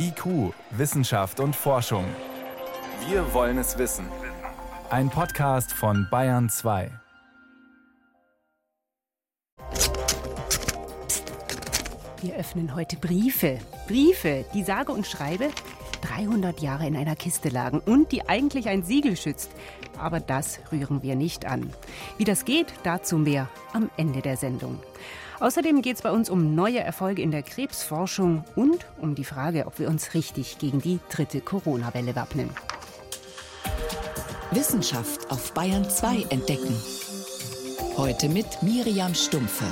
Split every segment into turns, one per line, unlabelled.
IQ, Wissenschaft und Forschung. Wir wollen es wissen. Ein Podcast von Bayern 2.
Wir öffnen heute Briefe. Briefe, die sage und schreibe 300 Jahre in einer Kiste lagen und die eigentlich ein Siegel schützt. Aber das rühren wir nicht an. Wie das geht, dazu mehr am Ende der Sendung. Außerdem geht es bei uns um neue Erfolge in der Krebsforschung und um die Frage, ob wir uns richtig gegen die dritte Corona-Welle wappnen.
Wissenschaft auf Bayern 2 entdecken. Heute mit Miriam Stumpfe.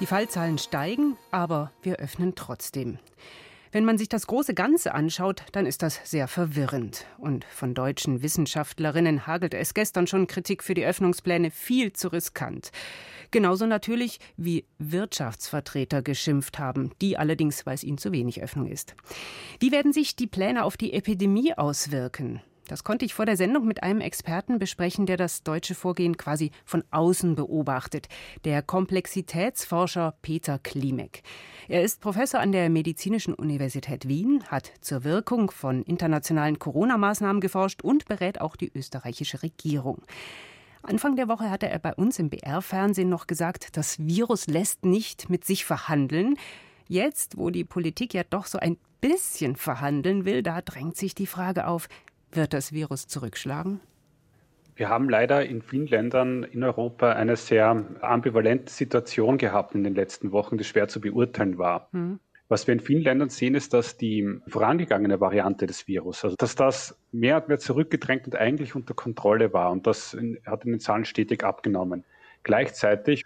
Die Fallzahlen steigen, aber wir öffnen trotzdem. Wenn man sich das große Ganze anschaut, dann ist das sehr verwirrend. Und von deutschen Wissenschaftlerinnen hagelte es gestern schon Kritik für die Öffnungspläne viel zu riskant. Genauso natürlich wie Wirtschaftsvertreter geschimpft haben, die allerdings, weil es ihnen zu wenig Öffnung ist. Wie werden sich die Pläne auf die Epidemie auswirken? Das konnte ich vor der Sendung mit einem Experten besprechen, der das deutsche Vorgehen quasi von außen beobachtet, der Komplexitätsforscher Peter Klimek. Er ist Professor an der Medizinischen Universität Wien, hat zur Wirkung von internationalen Corona-Maßnahmen geforscht und berät auch die österreichische Regierung. Anfang der Woche hatte er bei uns im BR-Fernsehen noch gesagt, das Virus lässt nicht mit sich verhandeln. Jetzt, wo die Politik ja doch so ein bisschen verhandeln will, da drängt sich die Frage auf, wird das Virus zurückschlagen?
Wir haben leider in vielen Ländern in Europa eine sehr ambivalente Situation gehabt in den letzten Wochen, die schwer zu beurteilen war. Mhm. Was wir in vielen Ländern sehen, ist, dass die vorangegangene Variante des Virus, also dass das mehr und mehr zurückgedrängt und eigentlich unter Kontrolle war und das hat in den Zahlen stetig abgenommen. Gleichzeitig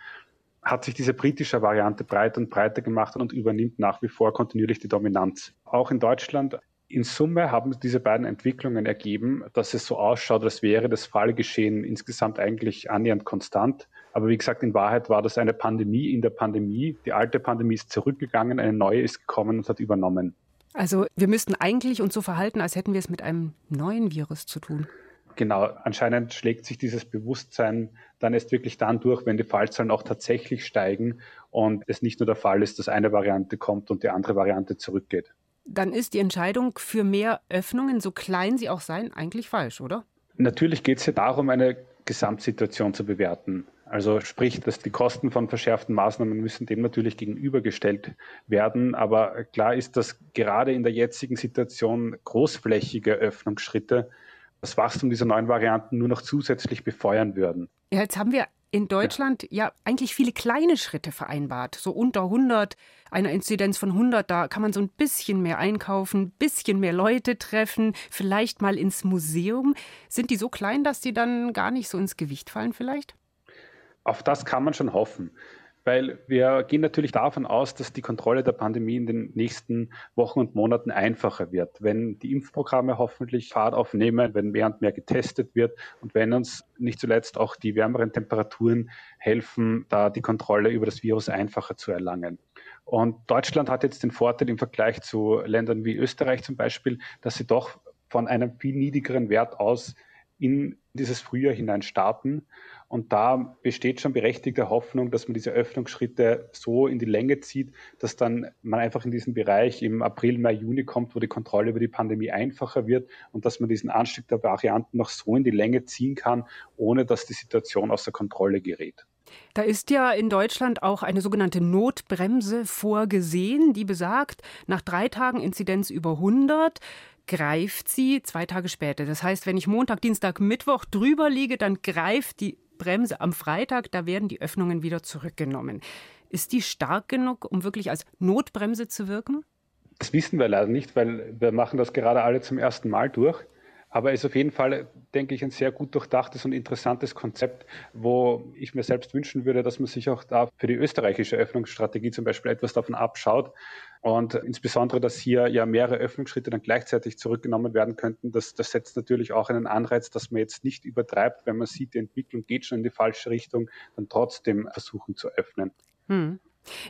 hat sich diese britische Variante breiter und breiter gemacht und übernimmt nach wie vor kontinuierlich die Dominanz. Auch in Deutschland in Summe haben diese beiden Entwicklungen ergeben, dass es so ausschaut, als wäre das Fallgeschehen insgesamt eigentlich annähernd konstant. Aber wie gesagt, in Wahrheit war das eine Pandemie in der Pandemie. Die alte Pandemie ist zurückgegangen, eine neue ist gekommen und hat übernommen.
Also wir müssten eigentlich uns so verhalten, als hätten wir es mit einem neuen Virus zu tun.
Genau, anscheinend schlägt sich dieses Bewusstsein dann erst wirklich dann durch, wenn die Fallzahlen auch tatsächlich steigen und es nicht nur der Fall ist, dass eine Variante kommt und die andere Variante zurückgeht
dann ist die Entscheidung für mehr Öffnungen, so klein sie auch seien, eigentlich falsch, oder?
Natürlich geht es ja darum, eine Gesamtsituation zu bewerten. Also sprich, dass die Kosten von verschärften Maßnahmen müssen dem natürlich gegenübergestellt werden. Aber klar ist, dass gerade in der jetzigen Situation großflächige Öffnungsschritte das Wachstum dieser neuen Varianten nur noch zusätzlich befeuern würden.
Ja, jetzt haben wir in Deutschland ja. ja. eigentlich viele kleine Schritte vereinbart. So unter 100, eine Inzidenz von 100, da kann man so ein bisschen mehr einkaufen, ein bisschen mehr Leute treffen, vielleicht mal ins Museum. Sind die so klein, dass die dann gar nicht so ins Gewicht fallen vielleicht?
Auf das kann man schon hoffen weil wir gehen natürlich davon aus, dass die Kontrolle der Pandemie in den nächsten Wochen und Monaten einfacher wird, wenn die Impfprogramme hoffentlich Fahrt aufnehmen, wenn mehr und mehr getestet wird und wenn uns nicht zuletzt auch die wärmeren Temperaturen helfen, da die Kontrolle über das Virus einfacher zu erlangen. Und Deutschland hat jetzt den Vorteil im Vergleich zu Ländern wie Österreich zum Beispiel, dass sie doch von einem viel niedrigeren Wert aus in dieses Frühjahr hinein starten und da besteht schon berechtigte Hoffnung, dass man diese Öffnungsschritte so in die Länge zieht, dass dann man einfach in diesen Bereich im April, Mai, Juni kommt, wo die Kontrolle über die Pandemie einfacher wird und dass man diesen Anstieg der Varianten noch so in die Länge ziehen kann, ohne dass die Situation außer Kontrolle gerät.
Da ist ja in Deutschland auch eine sogenannte Notbremse vorgesehen, die besagt, nach drei Tagen Inzidenz über 100 greift sie zwei Tage später. Das heißt, wenn ich Montag, Dienstag, Mittwoch drüber liege, dann greift die Bremse am Freitag, da werden die Öffnungen wieder zurückgenommen. Ist die stark genug, um wirklich als Notbremse zu wirken?
Das wissen wir leider nicht, weil wir machen das gerade alle zum ersten Mal durch. Aber es ist auf jeden Fall, denke ich, ein sehr gut durchdachtes und interessantes Konzept, wo ich mir selbst wünschen würde, dass man sich auch da für die österreichische Öffnungsstrategie zum Beispiel etwas davon abschaut. Und insbesondere, dass hier ja mehrere Öffnungsschritte dann gleichzeitig zurückgenommen werden könnten, das, das setzt natürlich auch einen Anreiz, dass man jetzt nicht übertreibt, wenn man sieht, die Entwicklung geht schon in die falsche Richtung, dann trotzdem versuchen zu öffnen.
Hm.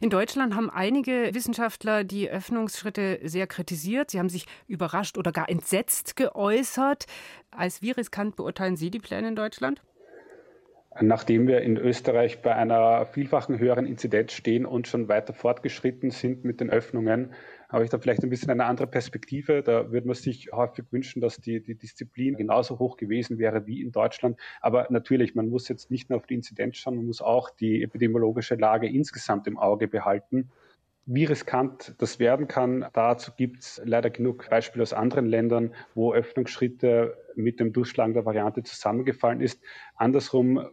In Deutschland haben einige Wissenschaftler die Öffnungsschritte sehr kritisiert. Sie haben sich überrascht oder gar entsetzt geäußert. Als wie riskant beurteilen Sie die Pläne in Deutschland?
Nachdem wir in Österreich bei einer vielfachen höheren Inzidenz stehen und schon weiter fortgeschritten sind mit den Öffnungen, habe ich da vielleicht ein bisschen eine andere Perspektive. Da würde man sich häufig wünschen, dass die, die Disziplin genauso hoch gewesen wäre wie in Deutschland. Aber natürlich, man muss jetzt nicht nur auf die Inzidenz schauen, man muss auch die epidemiologische Lage insgesamt im Auge behalten. Wie riskant das werden kann, dazu gibt es leider genug Beispiele aus anderen Ländern, wo Öffnungsschritte mit dem Durchschlagen der Variante zusammengefallen ist. Andersrum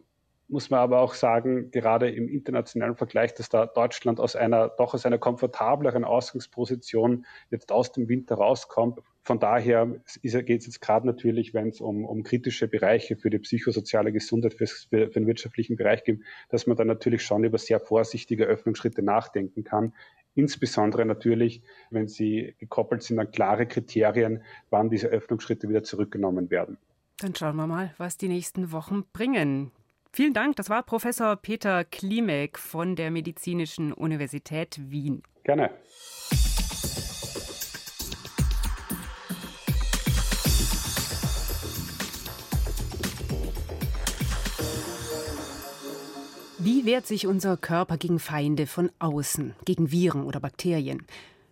muss man aber auch sagen, gerade im internationalen Vergleich, dass da Deutschland aus einer doch aus einer komfortableren Ausgangsposition jetzt aus dem Winter rauskommt. Von daher geht es jetzt gerade natürlich, wenn es um, um kritische Bereiche für die psychosoziale Gesundheit, für, für den wirtschaftlichen Bereich geht, dass man dann natürlich schon über sehr vorsichtige Öffnungsschritte nachdenken kann. Insbesondere natürlich, wenn sie gekoppelt sind an klare Kriterien, wann diese Öffnungsschritte wieder zurückgenommen werden.
Dann schauen wir mal, was die nächsten Wochen bringen. Vielen Dank. Das war Professor Peter Klimek von der Medizinischen Universität Wien.
Gerne.
Wie wehrt sich unser Körper gegen Feinde von außen, gegen Viren oder Bakterien?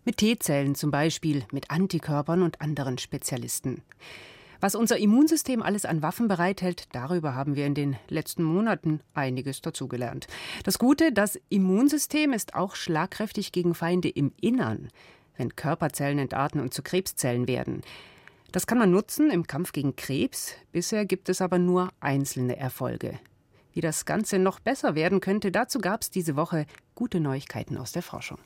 Mit T-Zellen zum Beispiel, mit Antikörpern und anderen Spezialisten. Was unser Immunsystem alles an Waffen bereithält, darüber haben wir in den letzten Monaten einiges dazugelernt. Das Gute, das Immunsystem ist auch schlagkräftig gegen Feinde im Innern, wenn Körperzellen entarten und zu Krebszellen werden. Das kann man nutzen im Kampf gegen Krebs. Bisher gibt es aber nur einzelne Erfolge. Wie das Ganze noch besser werden könnte, dazu gab es diese Woche gute Neuigkeiten aus der Forschung.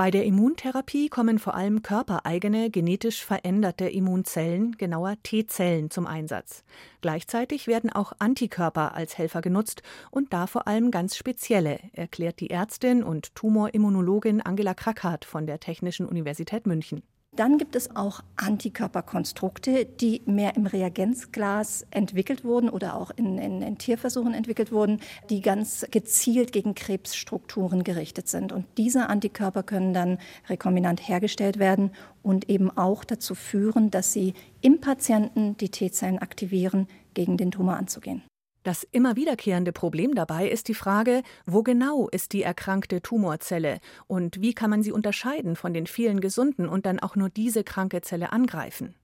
Bei der Immuntherapie kommen vor allem körpereigene, genetisch veränderte Immunzellen, genauer T-Zellen, zum Einsatz. Gleichzeitig werden auch Antikörper als Helfer genutzt und da vor allem ganz spezielle, erklärt die Ärztin und Tumorimmunologin Angela Krackhardt von der Technischen Universität München.
Dann gibt es auch Antikörperkonstrukte, die mehr im Reagenzglas entwickelt wurden oder auch in, in, in, Tierversuchen entwickelt wurden, die ganz gezielt gegen Krebsstrukturen gerichtet sind. Und diese Antikörper können dann rekombinant hergestellt werden und eben auch dazu führen, dass sie im Patienten die T-Zellen aktivieren, gegen den Tumor anzugehen.
Das immer wiederkehrende Problem dabei ist die Frage, wo genau ist die erkrankte Tumorzelle und wie kann man sie unterscheiden von den vielen gesunden und dann auch nur diese kranke Zelle angreifen.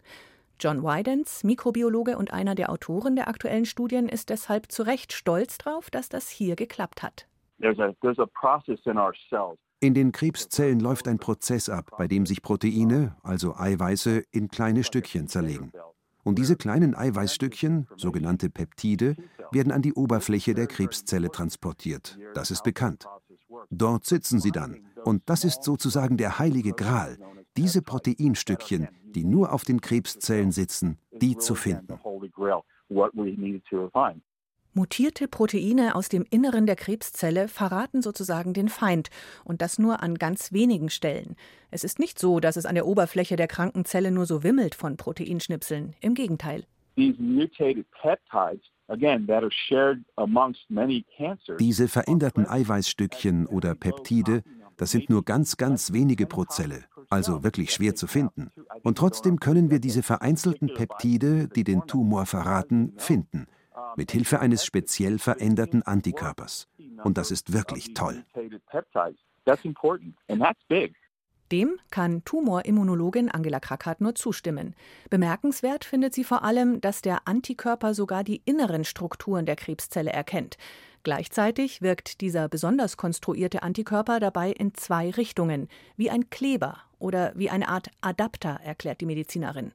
John Wydens, Mikrobiologe und einer der Autoren der aktuellen Studien, ist deshalb zu Recht stolz darauf, dass das hier geklappt hat.
In den Krebszellen läuft ein Prozess ab, bei dem sich Proteine, also Eiweiße, in kleine Stückchen zerlegen. Und diese kleinen Eiweißstückchen, sogenannte Peptide, werden an die Oberfläche der Krebszelle transportiert. Das ist bekannt. Dort sitzen sie dann. Und das ist sozusagen der heilige Gral, diese Proteinstückchen, die nur auf den Krebszellen sitzen, die zu finden.
Mutierte Proteine aus dem Inneren der Krebszelle verraten sozusagen den Feind und das nur an ganz wenigen Stellen. Es ist nicht so, dass es an der Oberfläche der kranken Zelle nur so wimmelt von Proteinschnipseln. Im Gegenteil.
Diese veränderten Eiweißstückchen oder Peptide, das sind nur ganz, ganz wenige pro Zelle, also wirklich schwer zu finden. Und trotzdem können wir diese vereinzelten Peptide, die den Tumor verraten, finden mit Hilfe eines speziell veränderten Antikörpers. Und das ist wirklich toll.
Dem kann Tumorimmunologin Angela Krackhardt nur zustimmen. Bemerkenswert findet sie vor allem, dass der Antikörper sogar die inneren Strukturen der Krebszelle erkennt. Gleichzeitig wirkt dieser besonders konstruierte Antikörper dabei in zwei Richtungen, wie ein Kleber oder wie eine Art Adapter, erklärt die Medizinerin.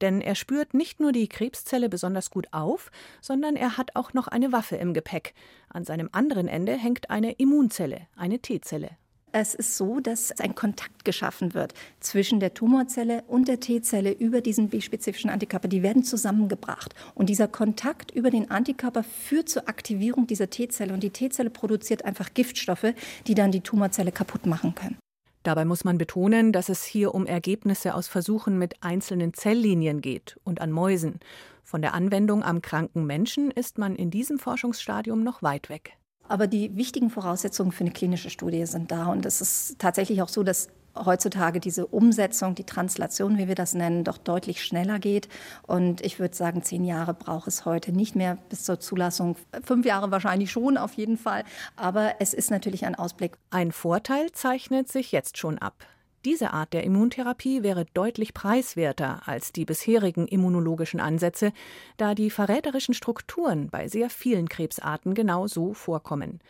Denn er spürt nicht nur die Krebszelle besonders gut auf, sondern er hat auch noch eine Waffe im Gepäck. An seinem anderen Ende hängt eine Immunzelle, eine T-Zelle.
Es ist so, dass ein Kontakt geschaffen wird zwischen der Tumorzelle und der T-Zelle über diesen bispezifischen Antikörper. Die werden zusammengebracht. Und dieser Kontakt über den Antikörper führt zur Aktivierung dieser T-Zelle. Und die T-Zelle produziert einfach Giftstoffe, die dann die Tumorzelle kaputt machen können.
Dabei muss man betonen, dass es hier um Ergebnisse aus Versuchen mit einzelnen Zelllinien geht und an Mäusen. Von der Anwendung am kranken Menschen ist man in diesem Forschungsstadium noch weit weg.
Aber die wichtigen Voraussetzungen für eine klinische Studie sind da. Und es ist tatsächlich auch so, dass heutzutage diese Umsetzung, die Translation, wie wir das nennen, doch deutlich schneller geht. Und ich würde sagen, zehn Jahre braucht es heute nicht mehr bis zur Zulassung. Fünf Jahre wahrscheinlich schon, auf jeden Fall. Aber es ist natürlich ein Ausblick.
Ein Vorteil zeichnet sich jetzt schon ab. Diese Art der Immuntherapie wäre deutlich preiswerter als die bisherigen immunologischen Ansätze, da die verräterischen Strukturen bei sehr vielen Krebsarten genau so vorkommen.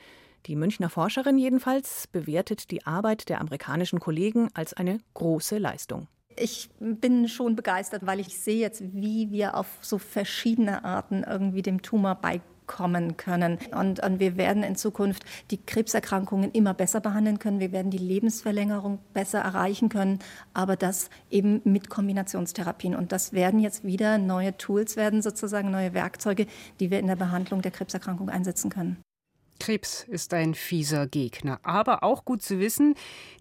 Die Münchner Forscherin jedenfalls bewertet die Arbeit der amerikanischen Kollegen als eine große Leistung.
Ich bin schon begeistert, weil ich sehe jetzt, wie wir auf so verschiedene Arten irgendwie dem Tumor beikommen kommen können. Und, und, wir werden in Zukunft die Krebserkrankungen immer besser behandeln können. Wir werden die Lebensverlängerung besser erreichen können, aber das eben mit Kombinationstherapien. Und das werden jetzt wieder neue Tools werden, sozusagen neue Werkzeuge, die wir in der Behandlung der Krebserkrankung einsetzen können.
Krebs ist ein fieser Gegner, aber auch gut zu wissen,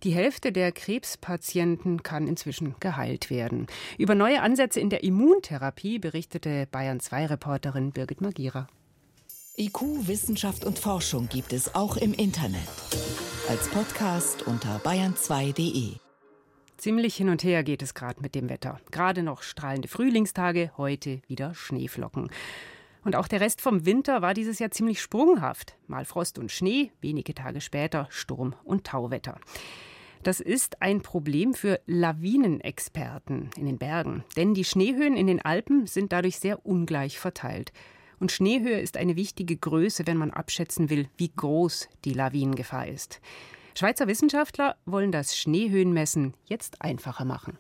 die Hälfte der Krebspatienten kann inzwischen geheilt werden. Über neue Ansätze in der Immuntherapie berichtete Bayern 2 Reporterin Birgit Magira.
IQ, Wissenschaft und Forschung gibt es auch im Internet. Als Podcast unter bayern2.de.
Ziemlich hin und her geht es gerade mit dem Wetter. Gerade noch strahlende Frühlingstage, heute wieder Schneeflocken. Und auch der Rest vom Winter war dieses Jahr ziemlich sprunghaft. Mal Frost und Schnee, wenige Tage später Sturm und Tauwetter. Das ist ein Problem für Lawinenexperten in den Bergen, denn die Schneehöhen in den Alpen sind dadurch sehr ungleich verteilt. Und Schneehöhe ist eine wichtige Größe, wenn man abschätzen will, wie groß die Lawinengefahr ist. Schweizer Wissenschaftler wollen das Schneehöhenmessen jetzt einfacher machen.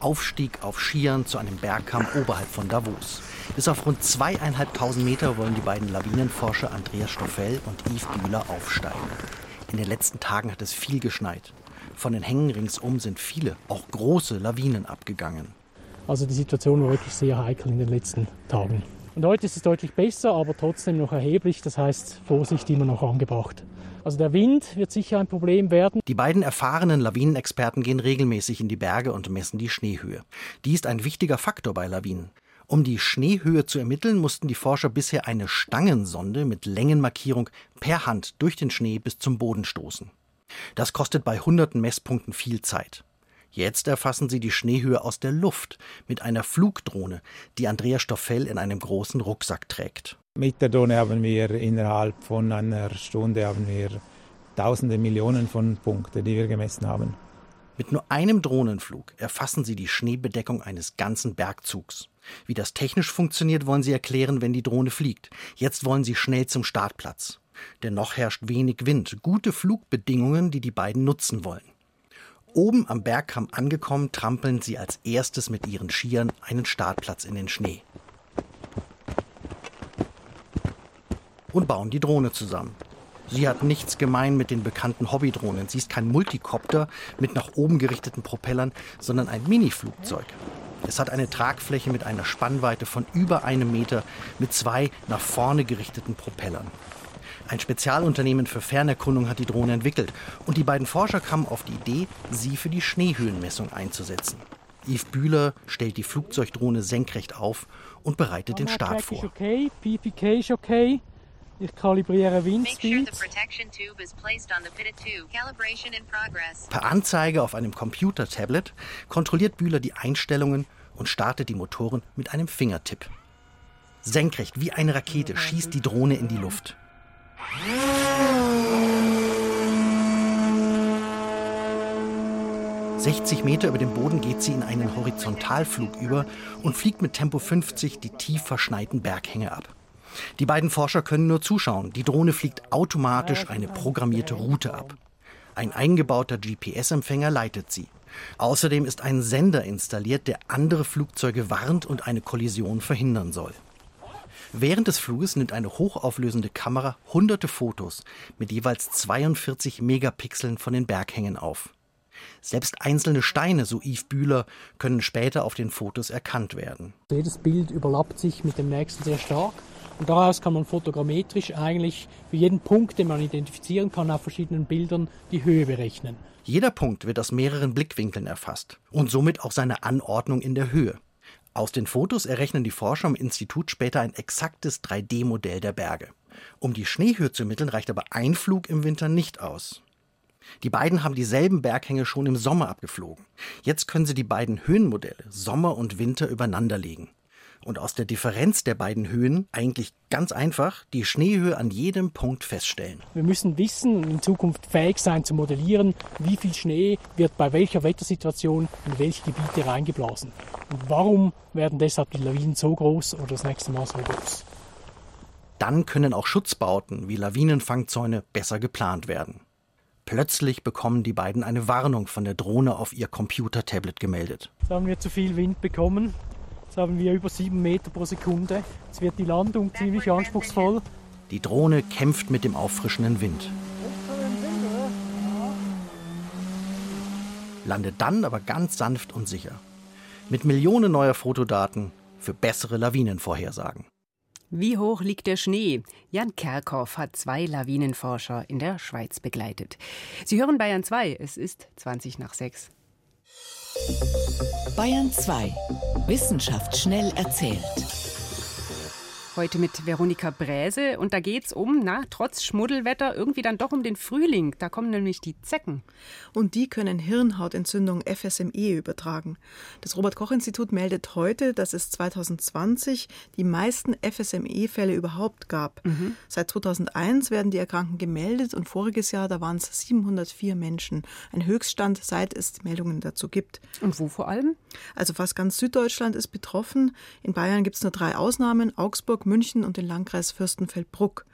Aufstieg auf Skiern zu einem Bergkamm oberhalb von Davos. Bis auf rund zweieinhalbtausend Meter wollen die beiden Lawinenforscher Andreas Stoffel und Yves Bühler aufsteigen. In den letzten Tagen hat es viel geschneit. Von den Hängen ringsum sind viele, auch große Lawinen abgegangen.
Also die Situation war wirklich sehr heikel in den letzten Tagen. Und heute ist es deutlich besser, aber trotzdem noch erheblich. Das heißt, Vorsicht immer noch angebracht. Also der Wind wird sicher ein Problem werden.
Die beiden erfahrenen Lawinenexperten gehen regelmäßig in die Berge und messen die Schneehöhe. Die ist ein wichtiger Faktor bei Lawinen. Um die Schneehöhe zu ermitteln, mussten die Forscher bisher eine Stangensonde mit Längenmarkierung per Hand durch den Schnee bis zum Boden stoßen. Das kostet bei hunderten Messpunkten viel Zeit. Jetzt erfassen sie die Schneehöhe aus der Luft mit einer Flugdrohne, die Andrea Stoffel in einem großen Rucksack trägt.
Mit der Drohne haben wir innerhalb von einer Stunde haben wir tausende Millionen von Punkten, die wir gemessen haben.
Mit nur einem Drohnenflug erfassen sie die Schneebedeckung eines ganzen Bergzugs. Wie das technisch funktioniert, wollen sie erklären, wenn die Drohne fliegt. Jetzt wollen sie schnell zum Startplatz. Denn noch herrscht wenig Wind, gute Flugbedingungen, die die beiden nutzen wollen. Oben am Bergkamm angekommen, trampeln sie als erstes mit ihren Skiern einen Startplatz in den Schnee. Und bauen die Drohne zusammen. Sie hat nichts gemein mit den bekannten Hobbydrohnen. Sie ist kein Multikopter mit nach oben gerichteten Propellern, sondern ein Miniflugzeug. Es hat eine Tragfläche mit einer Spannweite von über einem Meter mit zwei nach vorne gerichteten Propellern. Ein Spezialunternehmen für Fernerkundung hat die Drohne entwickelt und die beiden Forscher kamen auf die Idee, sie für die Schneehöhenmessung einzusetzen. Yves Bühler stellt die Flugzeugdrohne senkrecht auf und bereitet den Start vor.
Okay, PPK ist okay. Ich kalibriere Windspeed.
Per Anzeige auf einem Computer-Tablet kontrolliert Bühler die Einstellungen und startet die Motoren mit einem Fingertipp. Senkrecht wie eine Rakete schießt die Drohne in die Luft. 60 Meter über dem Boden geht sie in einen Horizontalflug über und fliegt mit Tempo 50 die tief verschneiten Berghänge ab. Die beiden Forscher können nur zuschauen. Die Drohne fliegt automatisch eine programmierte Route ab. Ein eingebauter GPS-Empfänger leitet sie. Außerdem ist ein Sender installiert, der andere Flugzeuge warnt und eine Kollision verhindern soll. Während des Fluges nimmt eine hochauflösende Kamera hunderte Fotos mit jeweils 42 Megapixeln von den Berghängen auf. Selbst einzelne Steine, so Yves Bühler, können später auf den Fotos erkannt werden.
Jedes Bild überlappt sich mit dem nächsten sehr stark. Und daraus kann man fotogrammetrisch eigentlich für jeden Punkt, den man identifizieren kann, auf verschiedenen Bildern die Höhe berechnen.
Jeder Punkt wird aus mehreren Blickwinkeln erfasst und somit auch seine Anordnung in der Höhe. Aus den Fotos errechnen die Forscher im Institut später ein exaktes 3D-Modell der Berge. Um die Schneehöhe zu ermitteln, reicht aber ein Flug im Winter nicht aus. Die beiden haben dieselben Berghänge schon im Sommer abgeflogen. Jetzt können sie die beiden Höhenmodelle Sommer und Winter übereinanderlegen. Und aus der Differenz der beiden Höhen eigentlich ganz einfach die Schneehöhe an jedem Punkt feststellen.
Wir müssen wissen und in Zukunft fähig sein zu modellieren, wie viel Schnee wird bei welcher Wettersituation in welche Gebiete reingeblasen. Und warum werden deshalb die Lawinen so groß oder das nächste Mal so groß?
Dann können auch Schutzbauten wie Lawinenfangzäune besser geplant werden. Plötzlich bekommen die beiden eine Warnung von der Drohne auf ihr Computer-Tablet gemeldet.
Jetzt haben wir zu viel Wind bekommen. Jetzt haben wir über sieben Meter pro Sekunde. Jetzt wird die Landung ziemlich anspruchsvoll.
Die Drohne kämpft mit dem auffrischenden Wind. Landet dann aber ganz sanft und sicher. Mit Millionen neuer Fotodaten für bessere Lawinenvorhersagen.
Wie hoch liegt der Schnee? Jan Kerkhoff hat zwei Lawinenforscher in der Schweiz begleitet. Sie hören Bayern 2, es ist 20 nach 6.
Bayern 2. Wissenschaft schnell erzählt.
Heute mit Veronika Bräse und da geht's um, na, trotz Schmuddelwetter irgendwie dann doch um den Frühling. Da kommen nämlich die Zecken.
Und die können Hirnhautentzündung FSME übertragen. Das Robert-Koch-Institut meldet heute, dass es 2020 die meisten FSME-Fälle überhaupt gab. Mhm. Seit 2001 werden die Erkrankten gemeldet und voriges Jahr, da waren es 704 Menschen. Ein Höchststand, seit es Meldungen dazu gibt.
Und wo vor allem?
Also fast ganz Süddeutschland ist betroffen. In Bayern gibt es nur drei Ausnahmen, Augsburg, München und den Landkreis Fürstenfeldbruck.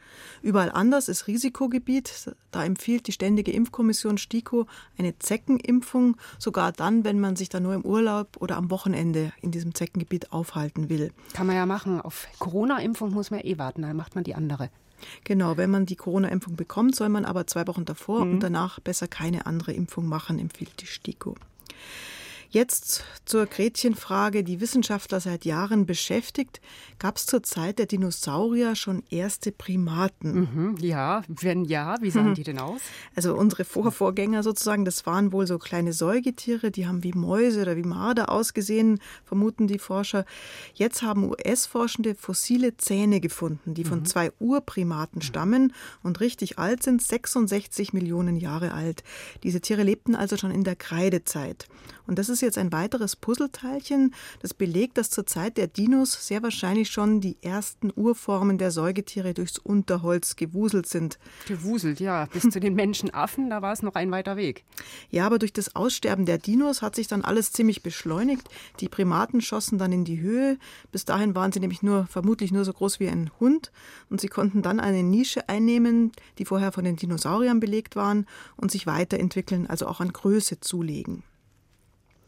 Überall anders ist Risikogebiet. Da empfiehlt die Ständige Impfkommission STIKO eine Zeckenimpfung, sogar dann, wenn man sich da nur im Urlaub oder am Wochenende in diesem Zeckengebiet aufhalten will.
Kann man ja machen. Auf Corona-Impfung muss man eh warten, dann macht man die andere.
Genau, wenn man die Corona-Impfung bekommt, soll man aber zwei Wochen davor mhm. und danach besser keine andere Impfung machen, empfiehlt die STIKO. Jetzt zur Gretchenfrage, die Wissenschaftler seit Jahren beschäftigt. Gab es zur Zeit der Dinosaurier schon erste Primaten?
Mhm, ja, wenn ja, wie sahen mhm. die denn aus?
Also unsere Vorvorgänger sozusagen, das waren wohl so kleine Säugetiere, die haben wie Mäuse oder wie Marder ausgesehen, vermuten die Forscher. Jetzt haben US-Forschende fossile Zähne gefunden, die von mhm. zwei Urprimaten stammen und richtig alt sind, 66 Millionen Jahre alt. Diese Tiere lebten also schon in der Kreidezeit. Und das ist jetzt ein weiteres Puzzleteilchen, das belegt, dass zur Zeit der Dinos sehr wahrscheinlich schon die ersten Urformen der Säugetiere durchs Unterholz gewuselt sind.
Gewuselt, ja. Bis zu den Menschenaffen, da war es noch ein weiter Weg.
Ja, aber durch das Aussterben der Dinos hat sich dann alles ziemlich beschleunigt. Die Primaten schossen dann in die Höhe. Bis dahin waren sie nämlich nur, vermutlich nur so groß wie ein Hund. Und sie konnten dann eine Nische einnehmen, die vorher von den Dinosauriern belegt waren und sich weiterentwickeln, also auch an Größe zulegen.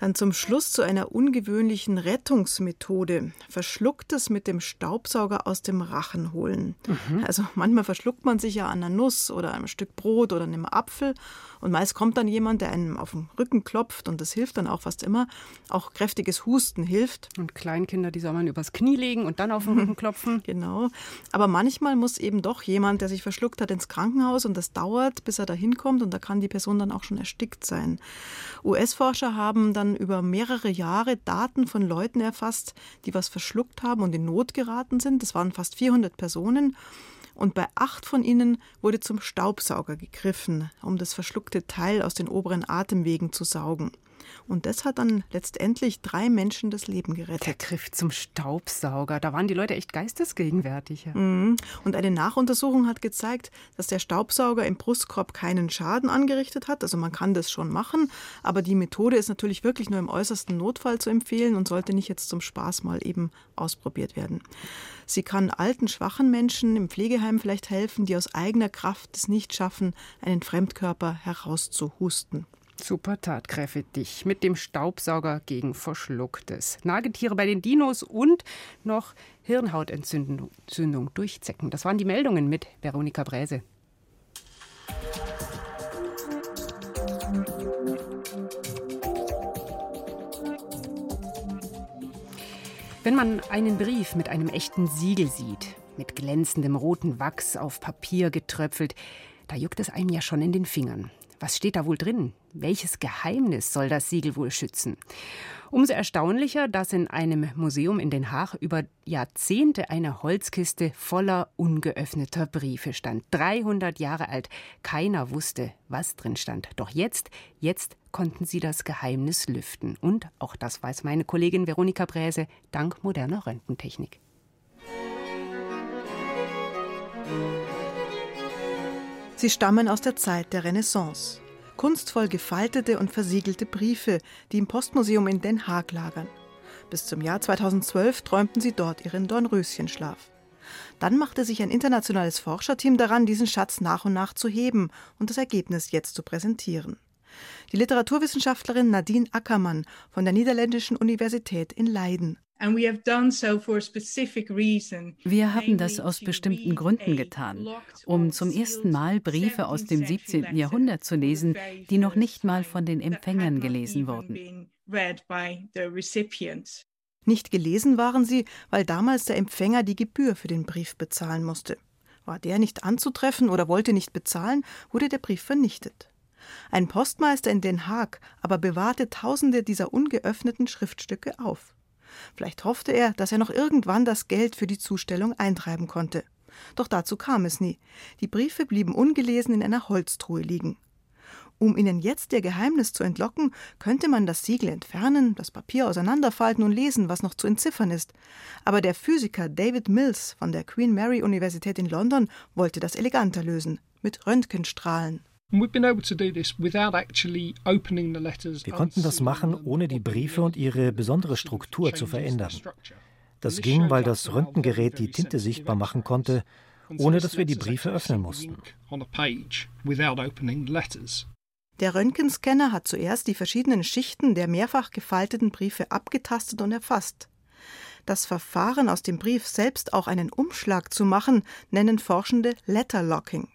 Dann zum Schluss zu einer ungewöhnlichen Rettungsmethode. Verschlucktes mit dem Staubsauger aus dem Rachen holen. Mhm. Also manchmal verschluckt man sich ja an einer Nuss oder einem Stück Brot oder einem Apfel und meist kommt dann jemand, der einem auf den Rücken klopft und das hilft dann auch fast immer. Auch kräftiges Husten hilft.
Und Kleinkinder, die soll man übers Knie legen und dann auf den Rücken klopfen.
genau. Aber manchmal muss eben doch jemand, der sich verschluckt hat, ins Krankenhaus und das dauert, bis er da hinkommt und da kann die Person dann auch schon erstickt sein. US-Forscher haben dann über mehrere Jahre Daten von Leuten erfasst, die was verschluckt haben und in Not geraten sind. Das waren fast 400 Personen und bei acht von ihnen wurde zum Staubsauger gegriffen, um das verschluckte Teil aus den oberen Atemwegen zu saugen. Und das hat dann letztendlich drei Menschen das Leben gerettet.
Der Griff zum Staubsauger, da waren die Leute echt geistesgegenwärtig.
Mhm. Und eine Nachuntersuchung hat gezeigt, dass der Staubsauger im Brustkorb keinen Schaden angerichtet hat. Also man kann das schon machen, aber die Methode ist natürlich wirklich nur im äußersten Notfall zu empfehlen und sollte nicht jetzt zum Spaß mal eben ausprobiert werden. Sie kann alten, schwachen Menschen im Pflegeheim vielleicht helfen, die aus eigener Kraft es nicht schaffen, einen Fremdkörper herauszuhusten.
Super tatkräftig mit dem Staubsauger gegen Verschlucktes. Nagetiere bei den Dinos und noch Hirnhautentzündung durch Zecken. Das waren die Meldungen mit Veronika Bräse. Wenn man einen Brief mit einem echten Siegel sieht, mit glänzendem roten Wachs auf Papier getröpfelt, da juckt es einem ja schon in den Fingern. Was steht da wohl drin? Welches Geheimnis soll das Siegel wohl schützen? Umso erstaunlicher, dass in einem Museum in Den Haag über Jahrzehnte eine Holzkiste voller ungeöffneter Briefe stand. 300 Jahre alt. Keiner wusste, was drin stand. Doch jetzt, jetzt konnten sie das Geheimnis lüften. Und auch das weiß meine Kollegin Veronika Bräse dank moderner Röntgentechnik.
Sie stammen aus der Zeit der Renaissance. Kunstvoll gefaltete und versiegelte Briefe, die im Postmuseum in Den Haag lagern. Bis zum Jahr 2012 träumten sie dort ihren Dornröschenschlaf. Dann machte sich ein internationales Forscherteam daran, diesen Schatz nach und nach zu heben und das Ergebnis jetzt zu präsentieren. Die Literaturwissenschaftlerin Nadine Ackermann von der Niederländischen Universität in Leiden.
Wir haben das aus bestimmten Gründen getan, um zum ersten Mal Briefe aus dem 17. Jahrhundert zu lesen, die noch nicht mal von den Empfängern gelesen wurden.
Nicht gelesen waren sie, weil damals der Empfänger die Gebühr für den Brief bezahlen musste. War der nicht anzutreffen oder wollte nicht bezahlen, wurde der Brief vernichtet. Ein Postmeister in Den Haag aber bewahrte tausende dieser ungeöffneten Schriftstücke auf. Vielleicht hoffte er, dass er noch irgendwann das Geld für die Zustellung eintreiben konnte. Doch dazu kam es nie. Die Briefe blieben ungelesen in einer Holztruhe liegen. Um ihnen jetzt ihr Geheimnis zu entlocken, könnte man das Siegel entfernen, das Papier auseinanderfalten und lesen, was noch zu entziffern ist. Aber der Physiker David Mills von der Queen Mary Universität in London wollte das eleganter lösen, mit Röntgenstrahlen.
Wir konnten das machen, ohne die Briefe und ihre besondere Struktur zu verändern. Das ging, weil das Röntgengerät die Tinte sichtbar machen konnte, ohne dass wir die Briefe öffnen mussten.
Der Röntgenscanner hat zuerst die verschiedenen Schichten der mehrfach gefalteten Briefe abgetastet und erfasst. Das Verfahren, aus dem Brief selbst auch einen Umschlag zu machen, nennen Forschende Letterlocking.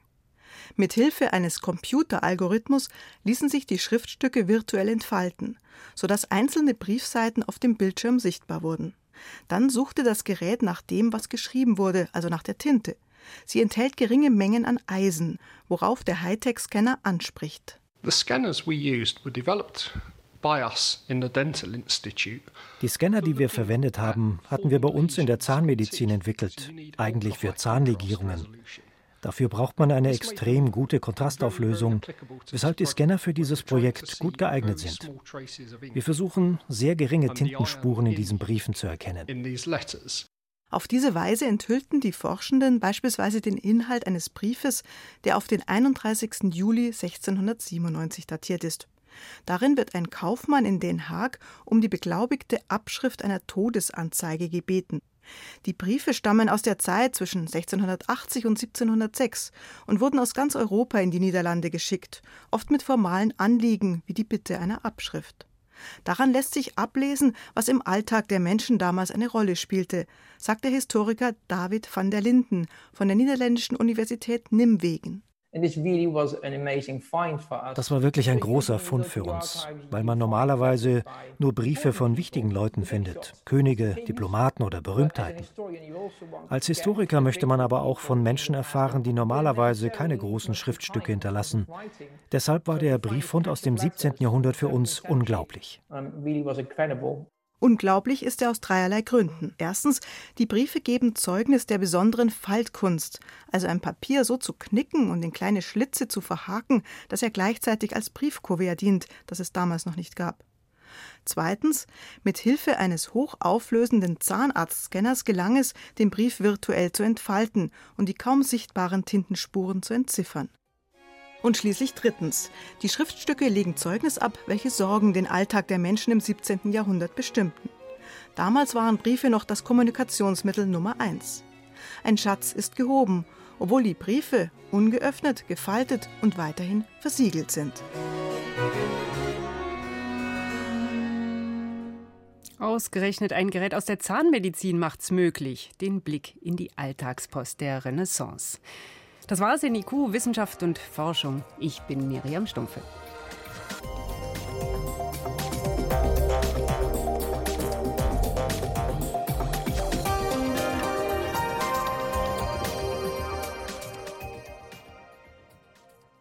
Mit Hilfe eines Computeralgorithmus ließen sich die Schriftstücke virtuell entfalten, sodass einzelne Briefseiten auf dem Bildschirm sichtbar wurden. Dann suchte das Gerät nach dem, was geschrieben wurde, also nach der Tinte. Sie enthält geringe Mengen an Eisen, worauf der Hightech-Scanner anspricht.
Die Scanner, die wir verwendet haben, hatten wir bei uns in der Zahnmedizin entwickelt, eigentlich für Zahnlegierungen. Dafür braucht man eine extrem gute Kontrastauflösung, weshalb die Scanner für dieses Projekt gut geeignet sind. Wir versuchen, sehr geringe Tintenspuren in diesen Briefen zu erkennen.
Auf diese Weise enthüllten die Forschenden beispielsweise den Inhalt eines Briefes, der auf den 31. Juli 1697 datiert ist. Darin wird ein Kaufmann in Den Haag um die beglaubigte Abschrift einer Todesanzeige gebeten. Die Briefe stammen aus der Zeit zwischen 1680 und 1706 und wurden aus ganz Europa in die Niederlande geschickt, oft mit formalen Anliegen wie die Bitte einer Abschrift. Daran lässt sich ablesen, was im Alltag der Menschen damals eine Rolle spielte, sagt der Historiker David van der Linden von der Niederländischen Universität Nimwegen.
Das
war wirklich ein großer Fund für uns, weil man normalerweise nur Briefe von wichtigen Leuten findet, Könige, Diplomaten oder Berühmtheiten. Als Historiker möchte man aber auch von Menschen erfahren, die normalerweise keine großen Schriftstücke hinterlassen. Deshalb war der Brieffund aus dem 17. Jahrhundert für uns unglaublich.
Unglaublich ist er aus dreierlei Gründen. Erstens, die Briefe geben Zeugnis der besonderen Faltkunst, also ein Papier so zu knicken und in kleine Schlitze zu verhaken, dass er gleichzeitig als Briefkuvert dient, das es damals noch nicht gab. Zweitens, mit Hilfe eines hochauflösenden Zahnarztscanners gelang es, den Brief virtuell zu entfalten und die kaum sichtbaren Tintenspuren zu entziffern. Und schließlich drittens. Die Schriftstücke legen Zeugnis ab, welche Sorgen den Alltag der Menschen im 17. Jahrhundert bestimmten. Damals waren Briefe noch das Kommunikationsmittel Nummer eins. Ein Schatz ist gehoben, obwohl die Briefe ungeöffnet, gefaltet und weiterhin versiegelt sind.
Ausgerechnet ein Gerät aus der Zahnmedizin macht's möglich, den Blick in die Alltagspost der Renaissance. Das war's in IQ, Wissenschaft und Forschung. Ich bin Miriam Stumpfe.